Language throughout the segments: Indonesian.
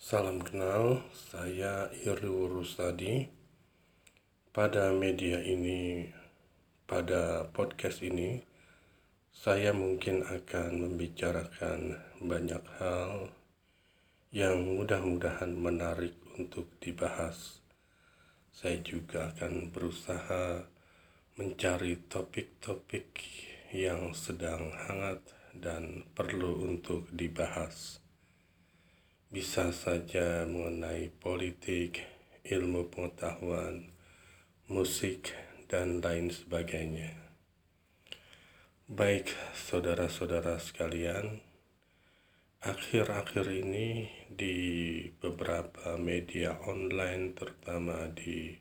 Salam kenal, saya Irlu Rusadi. Pada media ini, pada podcast ini, saya mungkin akan membicarakan banyak hal yang mudah-mudahan menarik untuk dibahas. Saya juga akan berusaha mencari topik-topik yang sedang hangat dan perlu untuk dibahas bisa saja mengenai politik, ilmu pengetahuan, musik, dan lain sebagainya. Baik, saudara-saudara sekalian, akhir-akhir ini di beberapa media online, terutama di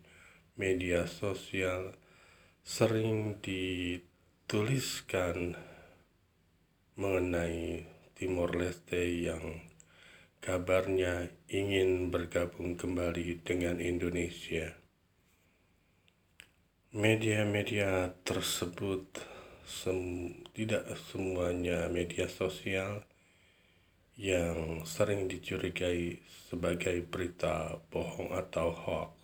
media sosial, sering dituliskan mengenai Timor Leste yang kabarnya ingin bergabung kembali dengan Indonesia. Media-media tersebut sem tidak semuanya media sosial yang sering dicurigai sebagai berita bohong atau hoax.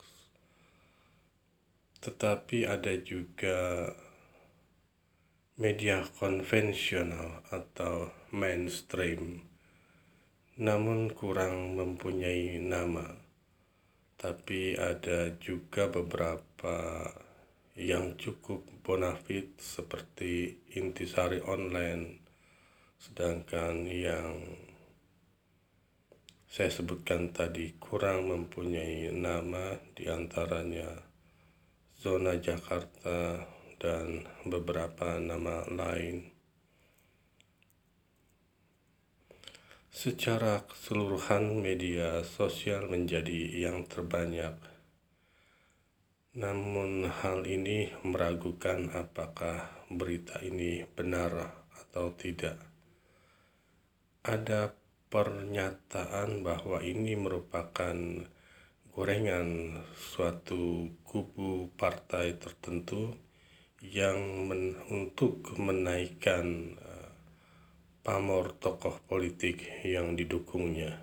Tetapi ada juga media konvensional atau mainstream namun kurang mempunyai nama. Tapi ada juga beberapa yang cukup bonafit seperti Intisari Online, sedangkan yang saya sebutkan tadi kurang mempunyai nama di antaranya Zona Jakarta dan beberapa nama lain. Secara keseluruhan media sosial menjadi yang terbanyak. Namun hal ini meragukan apakah berita ini benar atau tidak. Ada pernyataan bahwa ini merupakan gorengan suatu kubu partai tertentu yang men untuk menaikkan pamor tokoh politik yang didukungnya.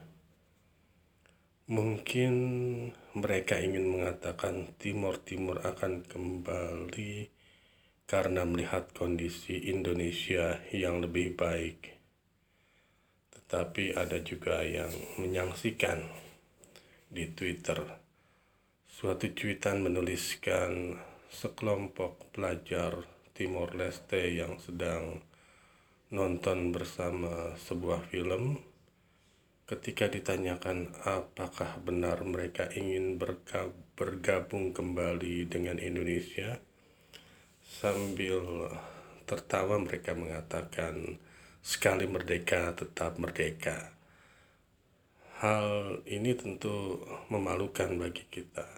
Mungkin mereka ingin mengatakan Timur Timur akan kembali karena melihat kondisi Indonesia yang lebih baik. Tetapi ada juga yang menyaksikan di Twitter. Suatu cuitan menuliskan sekelompok pelajar Timor Leste yang sedang nonton bersama sebuah film. Ketika ditanyakan apakah benar mereka ingin bergabung kembali dengan Indonesia sambil tertawa mereka mengatakan sekali merdeka tetap merdeka. Hal ini tentu memalukan bagi kita.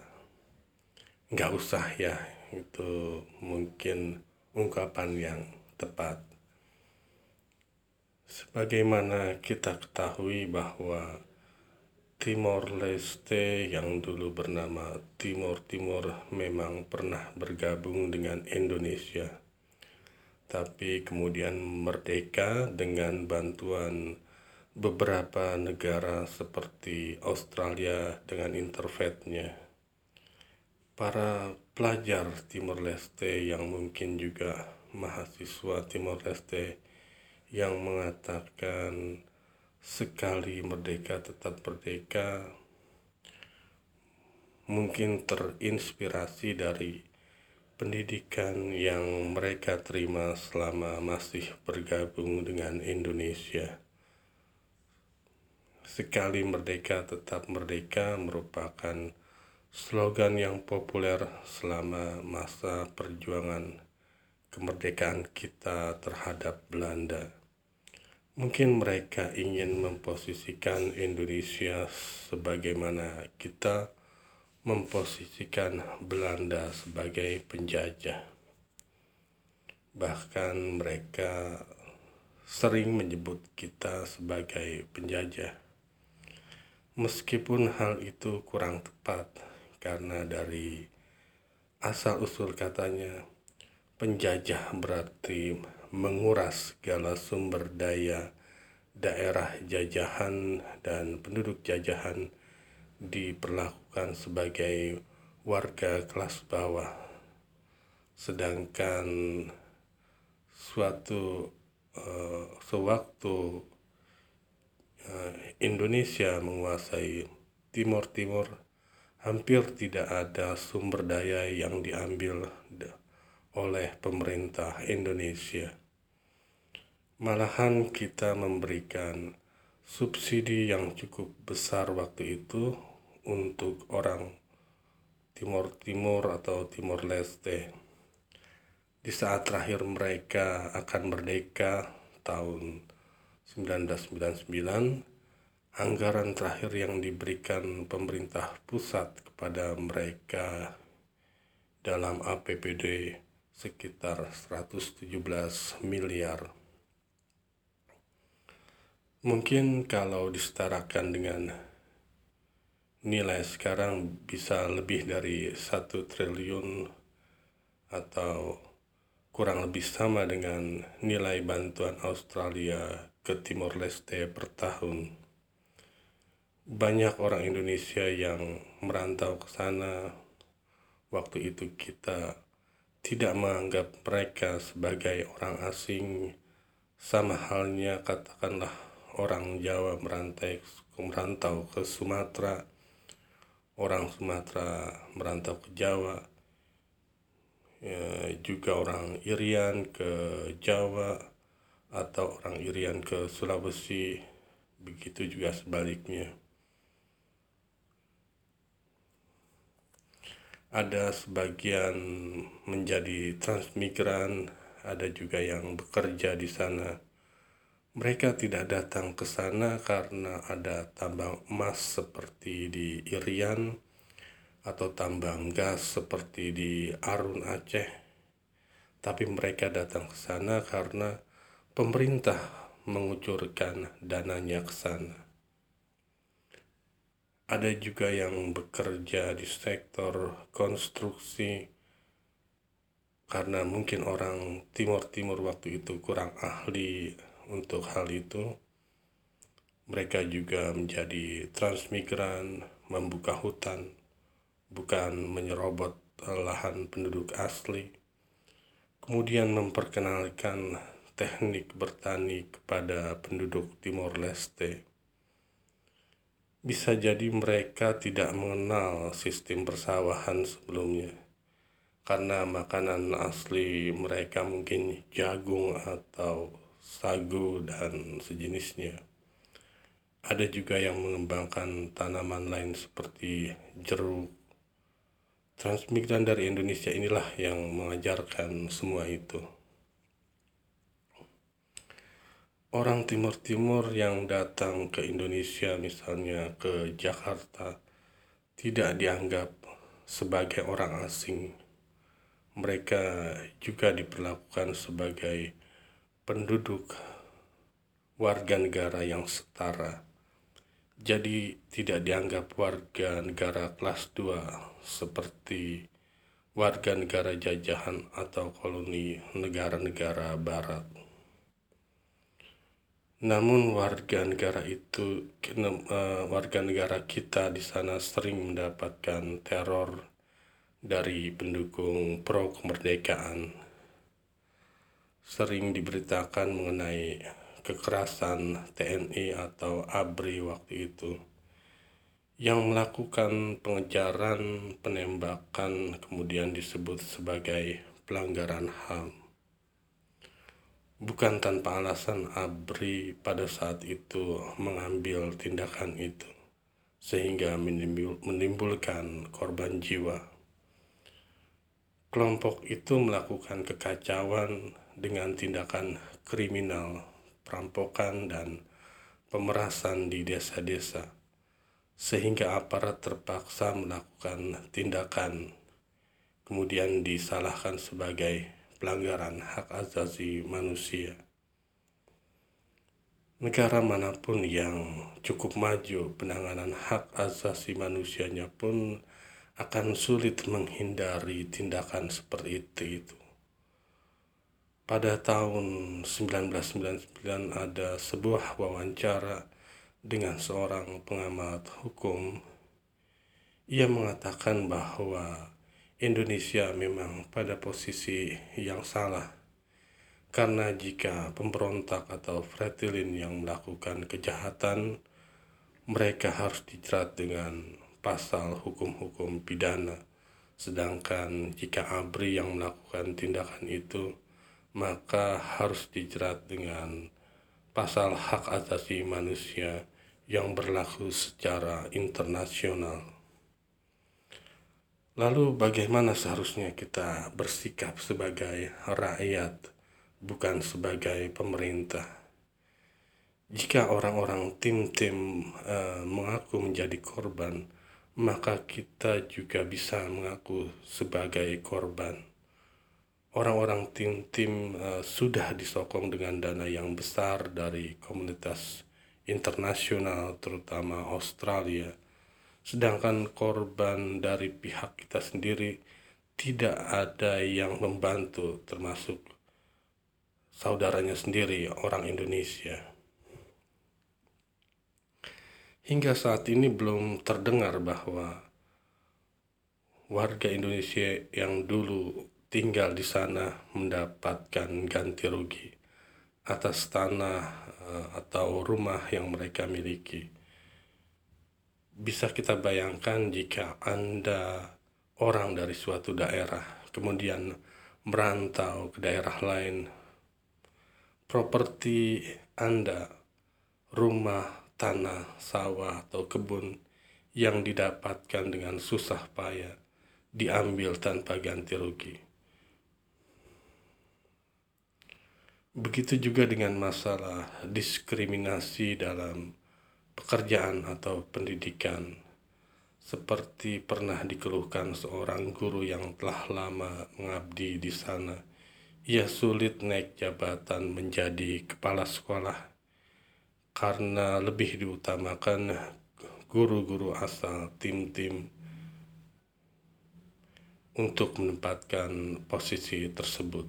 Nggak usah ya itu mungkin ungkapan yang tepat Sebagaimana kita ketahui bahwa Timor Leste yang dulu bernama Timor Timur memang pernah bergabung dengan Indonesia. Tapi kemudian merdeka dengan bantuan beberapa negara seperti Australia dengan intervennya. Para pelajar Timor Leste yang mungkin juga mahasiswa Timor Leste yang mengatakan sekali merdeka tetap merdeka mungkin terinspirasi dari pendidikan yang mereka terima selama masih bergabung dengan Indonesia. Sekali merdeka tetap merdeka merupakan slogan yang populer selama masa perjuangan kemerdekaan kita terhadap Belanda. Mungkin mereka ingin memposisikan Indonesia sebagaimana kita memposisikan Belanda sebagai penjajah. Bahkan mereka sering menyebut kita sebagai penjajah. Meskipun hal itu kurang tepat karena dari asal usul katanya Penjajah berarti menguras segala sumber daya daerah jajahan dan penduduk jajahan diperlakukan sebagai warga kelas bawah, sedangkan suatu uh, sewaktu uh, Indonesia menguasai Timur Timur, hampir tidak ada sumber daya yang diambil oleh pemerintah Indonesia Malahan kita memberikan subsidi yang cukup besar waktu itu untuk orang Timur Timur atau Timur Leste. Di saat terakhir mereka akan merdeka tahun 1999, anggaran terakhir yang diberikan pemerintah pusat kepada mereka dalam APBD sekitar 117 miliar Mungkin kalau disetarakan dengan nilai sekarang bisa lebih dari satu triliun atau kurang lebih sama dengan nilai bantuan Australia ke Timor Leste per tahun. Banyak orang Indonesia yang merantau ke sana. Waktu itu kita tidak menganggap mereka sebagai orang asing, sama halnya katakanlah orang Jawa merantai merantau ke Sumatera, orang Sumatera merantau ke Jawa, ya, juga orang Irian ke Jawa atau orang Irian ke Sulawesi, begitu juga sebaliknya. Ada sebagian menjadi transmigran, ada juga yang bekerja di sana mereka tidak datang ke sana karena ada tambang emas seperti di Irian atau tambang gas seperti di Arun Aceh. Tapi mereka datang ke sana karena pemerintah mengucurkan dananya ke sana. Ada juga yang bekerja di sektor konstruksi karena mungkin orang timur-timur waktu itu kurang ahli untuk hal itu. Mereka juga menjadi transmigran, membuka hutan, bukan menyerobot lahan penduduk asli. Kemudian memperkenalkan teknik bertani kepada penduduk Timor Leste. Bisa jadi mereka tidak mengenal sistem persawahan sebelumnya, karena makanan asli mereka mungkin jagung atau sagu, dan sejenisnya. Ada juga yang mengembangkan tanaman lain seperti jeruk. Transmigran dari Indonesia inilah yang mengajarkan semua itu. Orang Timur-Timur yang datang ke Indonesia, misalnya ke Jakarta, tidak dianggap sebagai orang asing. Mereka juga diperlakukan sebagai penduduk warga negara yang setara. Jadi tidak dianggap warga negara kelas 2 seperti warga negara jajahan atau koloni negara-negara barat. Namun warga negara itu eh, warga negara kita di sana sering mendapatkan teror dari pendukung pro kemerdekaan sering diberitakan mengenai kekerasan TNI atau ABRI waktu itu yang melakukan pengejaran, penembakan, kemudian disebut sebagai pelanggaran HAM. Bukan tanpa alasan ABRI pada saat itu mengambil tindakan itu, sehingga menimbulkan korban jiwa. Kelompok itu melakukan kekacauan dengan tindakan kriminal, perampokan, dan pemerasan di desa-desa, sehingga aparat terpaksa melakukan tindakan, kemudian disalahkan sebagai pelanggaran hak asasi manusia. Negara mana pun yang cukup maju penanganan hak asasi manusianya pun akan sulit menghindari tindakan seperti itu. pada tahun 1999 ada sebuah wawancara dengan seorang pengamat hukum. Ia mengatakan bahwa Indonesia memang pada posisi yang salah karena jika pemberontak atau fretilin yang melakukan kejahatan mereka harus dijerat dengan pasal hukum-hukum pidana sedangkan jika ABRI yang melakukan tindakan itu maka harus dijerat dengan pasal hak asasi manusia yang berlaku secara internasional. Lalu, bagaimana seharusnya kita bersikap sebagai rakyat, bukan sebagai pemerintah? Jika orang-orang tim-tim uh, mengaku menjadi korban, maka kita juga bisa mengaku sebagai korban. Orang-orang tim-tim uh, sudah disokong dengan dana yang besar dari komunitas internasional, terutama Australia. Sedangkan korban dari pihak kita sendiri tidak ada yang membantu, termasuk saudaranya sendiri, orang Indonesia. Hingga saat ini belum terdengar bahwa warga Indonesia yang dulu tinggal di sana mendapatkan ganti rugi atas tanah Eh, atau rumah yang mereka miliki. Bisa kita bayangkan jika Anda orang dari suatu daerah, kemudian merantau ke daerah lain, properti Anda, rumah, tanah, sawah, atau kebun yang didapatkan dengan susah payah diambil tanpa ganti rugi. Begitu juga dengan masalah diskriminasi dalam pekerjaan atau pendidikan. Seperti pernah dikeluhkan seorang guru yang telah lama mengabdi di sana. Ia sulit naik jabatan menjadi kepala sekolah karena lebih diutamakan guru-guru asal tim-tim untuk menempatkan posisi tersebut.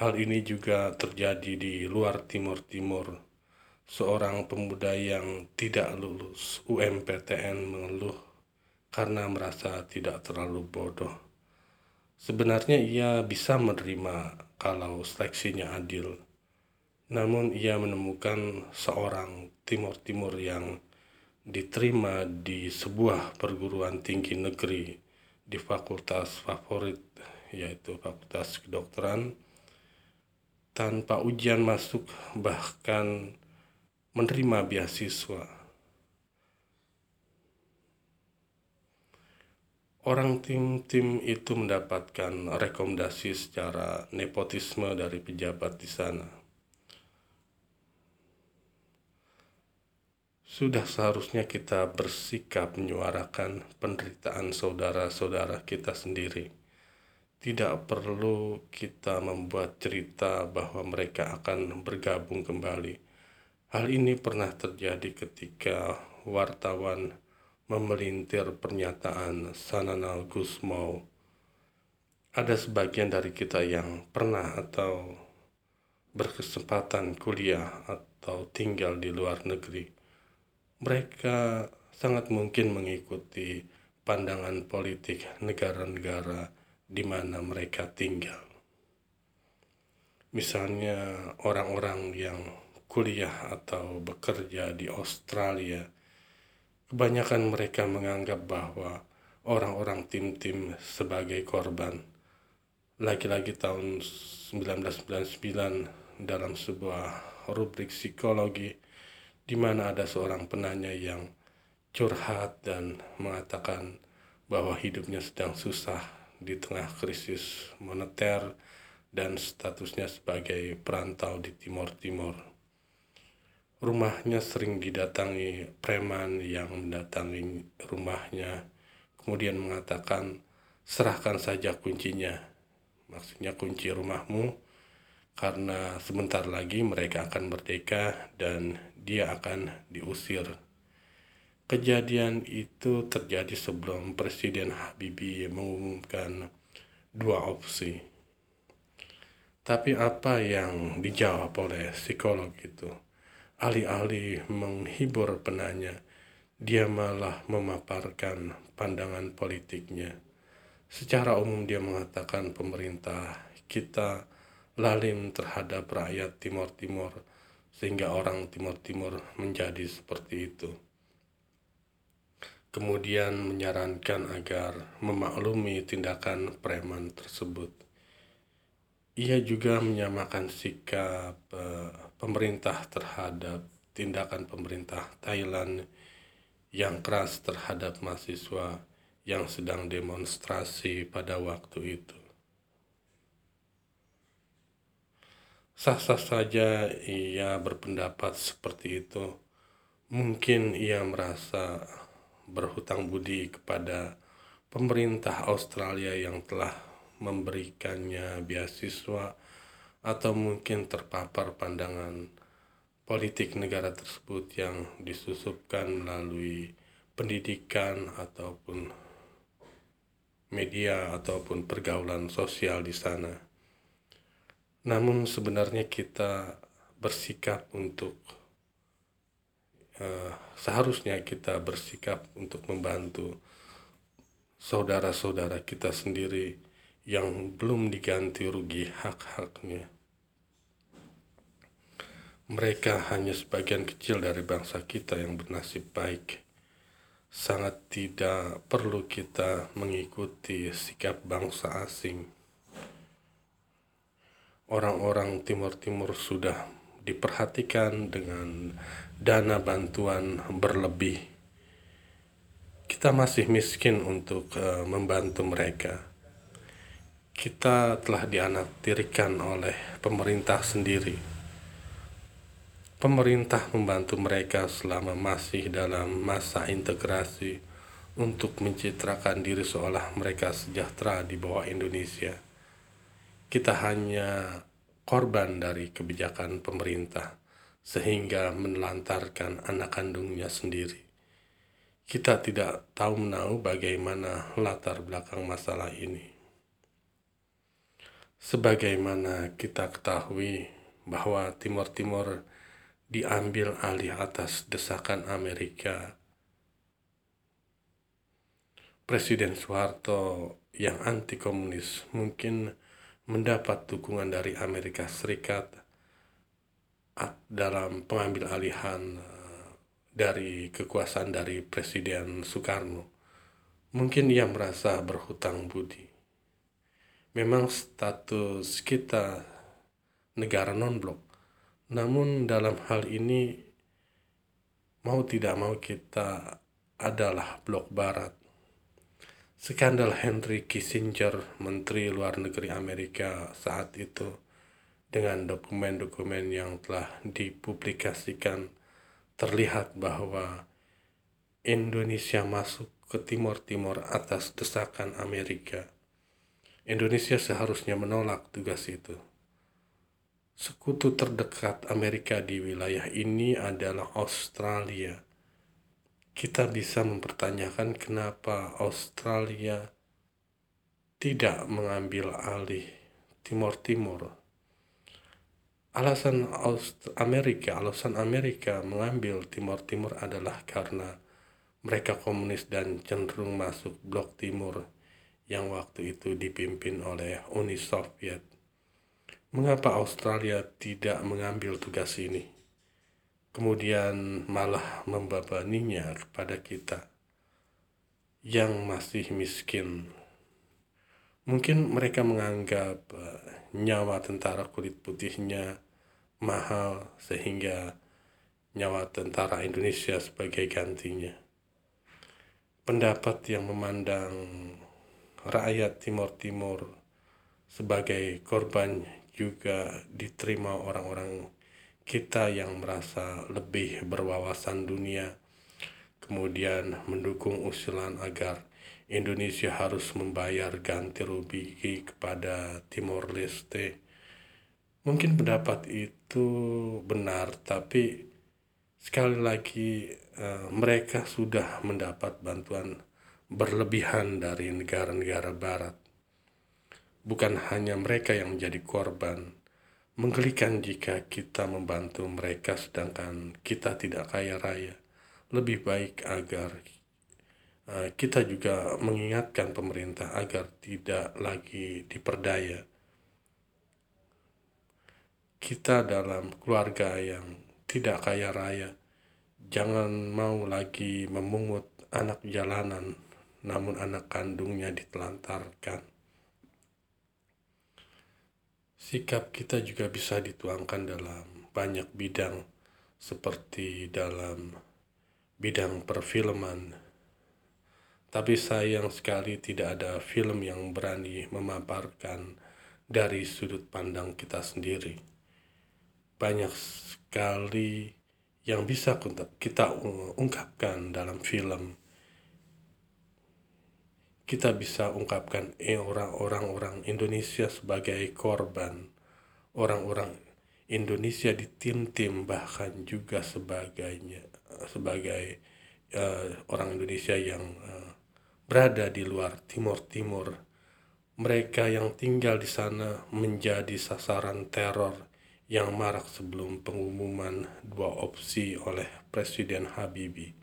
Hal ini juga terjadi di luar Timur Timur. Seorang pemuda yang tidak lulus UMPTN mengeluh karena merasa tidak terlalu bodoh. Sebenarnya ia bisa menerima kalau seleksinya adil. Namun ia menemukan seorang Timur Timur yang diterima di sebuah perguruan tinggi negeri di fakultas favorit yaitu fakultas kedokteran tanpa ujian masuk bahkan menerima beasiswa. Orang tim-tim itu mendapatkan rekomendasi secara nepotisme dari pejabat di sana. Sudah seharusnya kita bersikap menyuarakan penderitaan saudara-saudara kita sendiri tidak perlu kita membuat cerita bahwa mereka akan bergabung kembali. Hal ini pernah terjadi ketika wartawan memelintir pernyataan Sananal Gusmau. Ada sebagian dari kita yang pernah atau berkesempatan kuliah atau tinggal di luar negeri. Mereka sangat mungkin mengikuti pandangan politik negara-negara di mana mereka tinggal. Misalnya orang-orang yang kuliah atau bekerja di Australia, kebanyakan mereka menganggap bahwa orang-orang tim-tim sebagai korban. Lagi-lagi tahun 1999 dalam sebuah rubrik psikologi di mana ada seorang penanya yang curhat dan mengatakan bahwa hidupnya sedang susah di tengah krisis moneter dan statusnya sebagai perantau di Timur Timur. Rumahnya sering didatangi preman yang mendatangi rumahnya, kemudian mengatakan, serahkan saja kuncinya, maksudnya kunci rumahmu, karena sebentar lagi mereka akan merdeka dan dia akan diusir Kejadian itu terjadi sebelum Presiden Habibie mengumumkan dua opsi. Tapi apa yang dijawab oleh psikolog itu? Alih-alih menghibur penanya, dia malah memaparkan pandangan politiknya. Secara umum dia mengatakan pemerintah kita lalim terhadap rakyat Timur Timur sehingga orang Timur Timur menjadi seperti itu. Kemudian menyarankan agar memaklumi tindakan preman tersebut. Ia juga menyamakan sikap uh, pemerintah terhadap tindakan pemerintah Thailand yang keras terhadap mahasiswa yang sedang demonstrasi pada waktu itu. Sah-sah saja ia berpendapat seperti itu. Mungkin ia merasa berhutang budi kepada pemerintah Australia yang telah memberikannya beasiswa atau mungkin terpapar pandangan politik negara tersebut yang disusupkan melalui pendidikan ataupun media ataupun pergaulan sosial di sana. Namun sebenarnya kita bersikap untuk uh, seharusnya kita bersikap untuk membantu saudara-saudara kita sendiri yang belum diganti rugi hak-haknya. Mereka hanya sebagian kecil dari bangsa kita yang bernasib baik. Sangat tidak perlu kita mengikuti sikap bangsa asing. Orang-orang Timur-Timur sudah diperhatikan dengan dana bantuan berlebih. Kita masih miskin untuk uh, membantu mereka kita telah dianaktirikan oleh pemerintah sendiri. Pemerintah membantu mereka selama masih dalam masa integrasi untuk mencitrakan diri seolah mereka sejahtera di bawah Indonesia. Kita hanya korban dari kebijakan pemerintah sehingga menelantarkan anak kandungnya sendiri. Kita tidak tahu menahu bagaimana latar belakang masalah ini. Sebagaimana kita ketahui bahwa Timur Timur diambil alih atas desakan Amerika, Presiden Soeharto yang anti komunis mungkin mendapat dukungan dari Amerika Serikat dalam pengambil alihan eh, dari kekuasaan dari Presiden Soekarno. Mungkin ia merasa berhutang budi memang status kita negara non-blok. Namun dalam hal ini mau tidak mau kita adalah blok barat. Skandal Henry Kissinger, Menteri Luar Negeri Amerika saat itu, dengan dokumen-dokumen yang telah dipublikasikan, terlihat bahwa Indonesia masuk ke timur-timur atas desakan Amerika Indonesia seharusnya menolak tugas itu. Sekutu terdekat Amerika di wilayah ini adalah Australia. Kita bisa mempertanyakan kenapa Australia tidak mengambil alih Timur Timur. Alasan Amerika, alasan Amerika mengambil Timur Timur adalah karena mereka komunis dan cenderung masuk blok timur yang waktu itu dipimpin oleh Uni Soviet. Mengapa Australia tidak mengambil tugas ini? Kemudian malah membebaninya kepada kita yang masih miskin. Mungkin mereka menganggap uh, nyawa tentara kulit putihnya mahal sehingga nyawa tentara Indonesia sebagai gantinya. Pendapat yang memandang rakyat Timur Timur sebagai korban juga diterima orang-orang kita yang merasa lebih berwawasan dunia kemudian mendukung usulan agar Indonesia harus membayar ganti rugi kepada Timor Leste. Mungkin pendapat itu benar, tapi sekali lagi uh, mereka sudah mendapat bantuan berlebihan dari negara-negara barat. bukan hanya mereka yang menjadi korban. Menggelikan jika kita membantu mereka sedangkan kita tidak kaya raya. Lebih baik agar uh, kita juga mengingatkan pemerintah agar tidak lagi diperdaya. Kita dalam keluarga yang tidak kaya raya, jangan mau lagi memungut anak jalanan, namun anak kandungnya ditelantarkan. Sikap kita juga bisa dituangkan dalam banyak bidang, seperti dalam bidang perfilman. Tapi sayang sekali tidak ada film yang berani memaparkan dari sudut pandang kita sendiri. Banyak sekali yang bisa kita ungkapkan dalam film. Kita bisa ungkapkan orang-orang Indonesia sebagai korban, orang-orang Indonesia di tim-tim bahkan juga sebagainya sebagai uh, orang Indonesia yang uh, berada di luar Timur Timur. Mereka yang tinggal di sana menjadi sasaran teror yang marak sebelum pengumuman dua opsi oleh Presiden Habibie.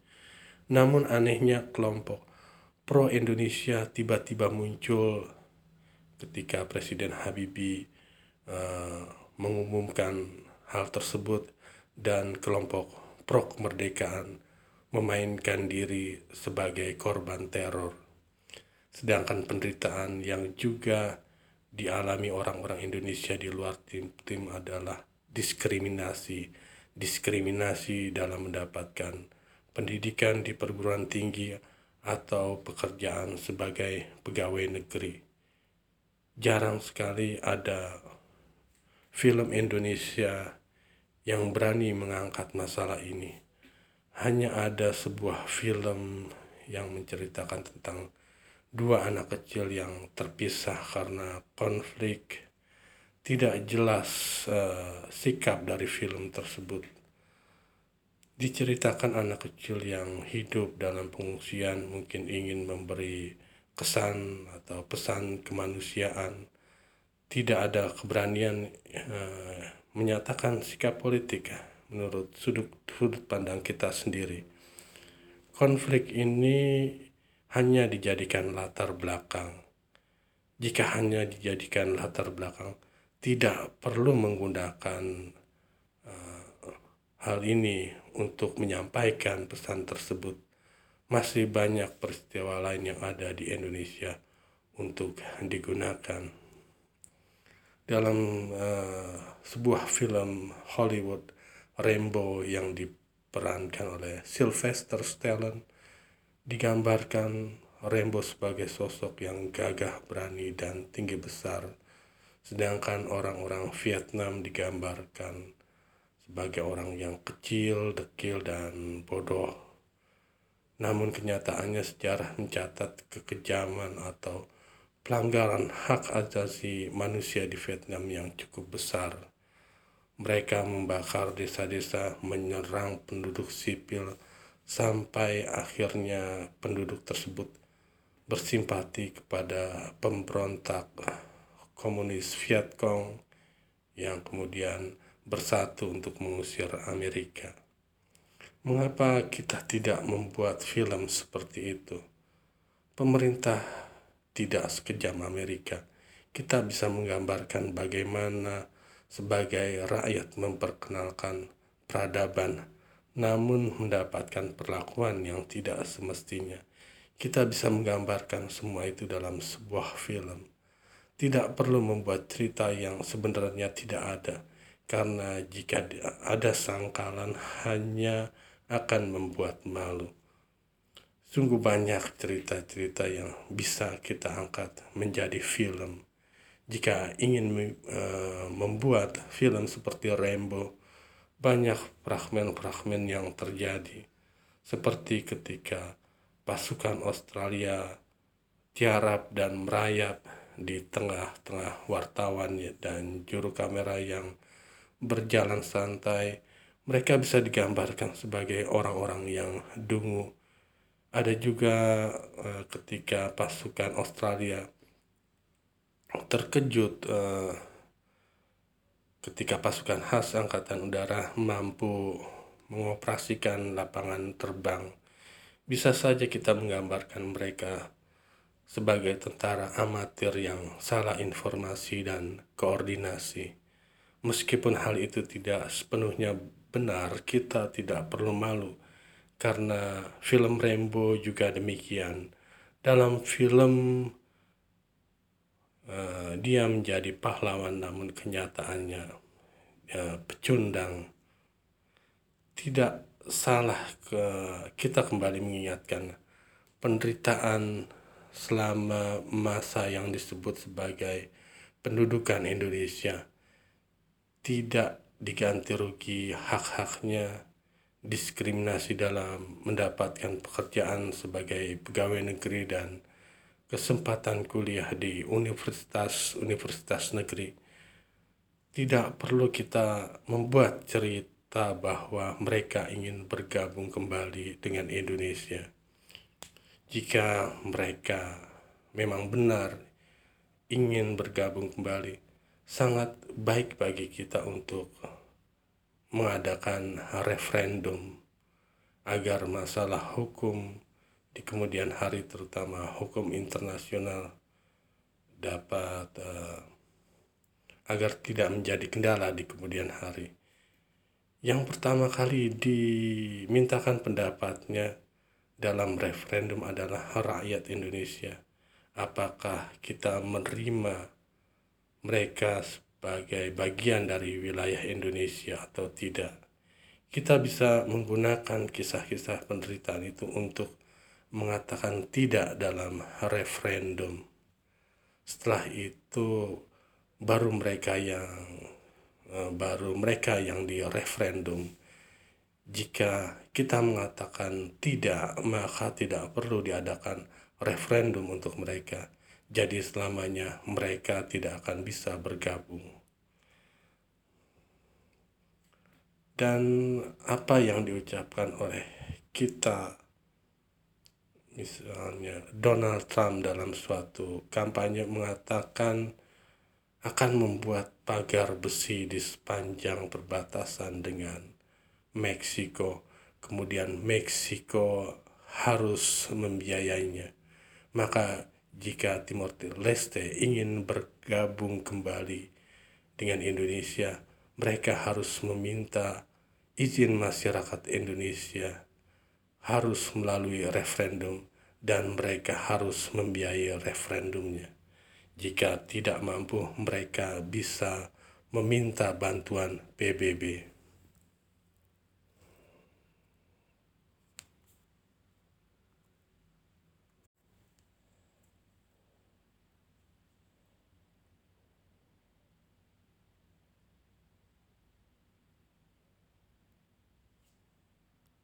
Namun anehnya kelompok pro-Indonesia tiba-tiba muncul ketika Presiden Habibie uh, mengumumkan hal tersebut dan kelompok pro-kemerdekaan memainkan diri sebagai korban teror. Sedangkan penderitaan yang juga dialami orang-orang Indonesia di luar tim-tim adalah diskriminasi. Diskriminasi dalam mendapatkan pendidikan di perguruan tinggi atau pekerjaan sebagai pegawai negeri. Jarang sekali ada film Indonesia yang berani mengangkat masalah ini. Hanya ada sebuah film yang menceritakan tentang dua anak kecil yang terpisah karena konflik tidak jelas uh, sikap dari film tersebut diceritakan anak kecil yang hidup dalam pengungsian mungkin ingin memberi kesan atau pesan kemanusiaan tidak ada keberanian uh, menyatakan sikap politik menurut sudut sudut pandang kita sendiri konflik ini hanya dijadikan latar belakang. Jika hanya dijadikan latar belakang, tidak perlu menggunakan hal ini untuk menyampaikan pesan tersebut. Masih banyak peristiwa lain yang ada di Indonesia untuk digunakan. Dalam uh, sebuah film Hollywood Rainbow yang diperankan oleh Sylvester Stallone, digambarkan Rembo sebagai sosok yang gagah, berani, dan tinggi besar, sedangkan orang-orang Vietnam digambarkan sebagai orang yang kecil, dekil, dan bodoh. Namun kenyataannya sejarah mencatat kekejaman atau pelanggaran hak asasi manusia di Vietnam yang cukup besar. Mereka membakar desa-desa, menyerang penduduk sipil, sampai akhirnya penduduk tersebut bersimpati kepada pemberontak komunis Viet Cong yang kemudian bersatu untuk mengusir Amerika. Mengapa kita tidak membuat film seperti itu? Pemerintah tidak sekejam Amerika. Kita bisa menggambarkan bagaimana sebagai rakyat memperkenalkan peradaban namun mendapatkan perlakuan yang tidak semestinya. Kita bisa menggambarkan semua itu dalam sebuah film. Tidak perlu membuat cerita yang sebenarnya tidak ada, karena jika ada sangkalan hanya akan membuat malu. Sungguh banyak cerita-cerita yang bisa kita angkat menjadi film. Jika ingin uh, membuat film seperti Rainbow, banyak fragmen-fragmen yang terjadi, seperti ketika pasukan Australia tiarap dan merayap di tengah-tengah wartawan dan juru kamera yang berjalan santai, mereka bisa digambarkan sebagai orang-orang yang dungu. Ada juga uh, ketika pasukan Australia terkejut uh, ketika pasukan khas Angkatan Udara mampu mengoperasikan lapangan terbang. Bisa saja kita menggambarkan mereka sebagai tentara amatir yang salah informasi dan koordinasi. Meskipun hal itu tidak sepenuhnya benar, kita tidak perlu malu karena film Rambo juga demikian. Dalam film uh, dia menjadi pahlawan namun kenyataannya uh, pecundang. Tidak salah ke kita kembali mengingatkan penderitaan selama masa yang disebut sebagai pendudukan Indonesia tidak diganti rugi hak-haknya diskriminasi dalam mendapatkan pekerjaan sebagai pegawai negeri dan kesempatan kuliah di universitas-universitas negeri. Tidak perlu kita membuat cerita bahwa mereka ingin bergabung kembali dengan Indonesia. Jika mereka memang benar ingin bergabung kembali, sangat baik bagi kita untuk mengadakan referendum agar masalah hukum di kemudian hari terutama hukum internasional dapat uh, agar tidak menjadi kendala di kemudian hari. Yang pertama kali dimintakan pendapatnya dalam referendum adalah rakyat Indonesia. Apakah kita menerima mereka sebagai bagian dari wilayah Indonesia atau tidak. Kita bisa menggunakan kisah-kisah penderitaan itu untuk mengatakan tidak dalam referendum. Setelah itu baru mereka yang eh, baru mereka yang di referendum. Jika kita mengatakan tidak, maka tidak perlu diadakan referendum untuk mereka jadi selamanya mereka tidak akan bisa bergabung. Dan apa yang diucapkan oleh kita, misalnya Donald Trump dalam suatu kampanye mengatakan akan membuat pagar besi di sepanjang perbatasan dengan Meksiko. Kemudian Meksiko harus membiayainya. Maka jika Timor Leste ingin bergabung kembali dengan Indonesia, mereka harus meminta izin masyarakat Indonesia, harus melalui referendum, dan mereka harus membiayai referendumnya. Jika tidak mampu, mereka bisa meminta bantuan PBB.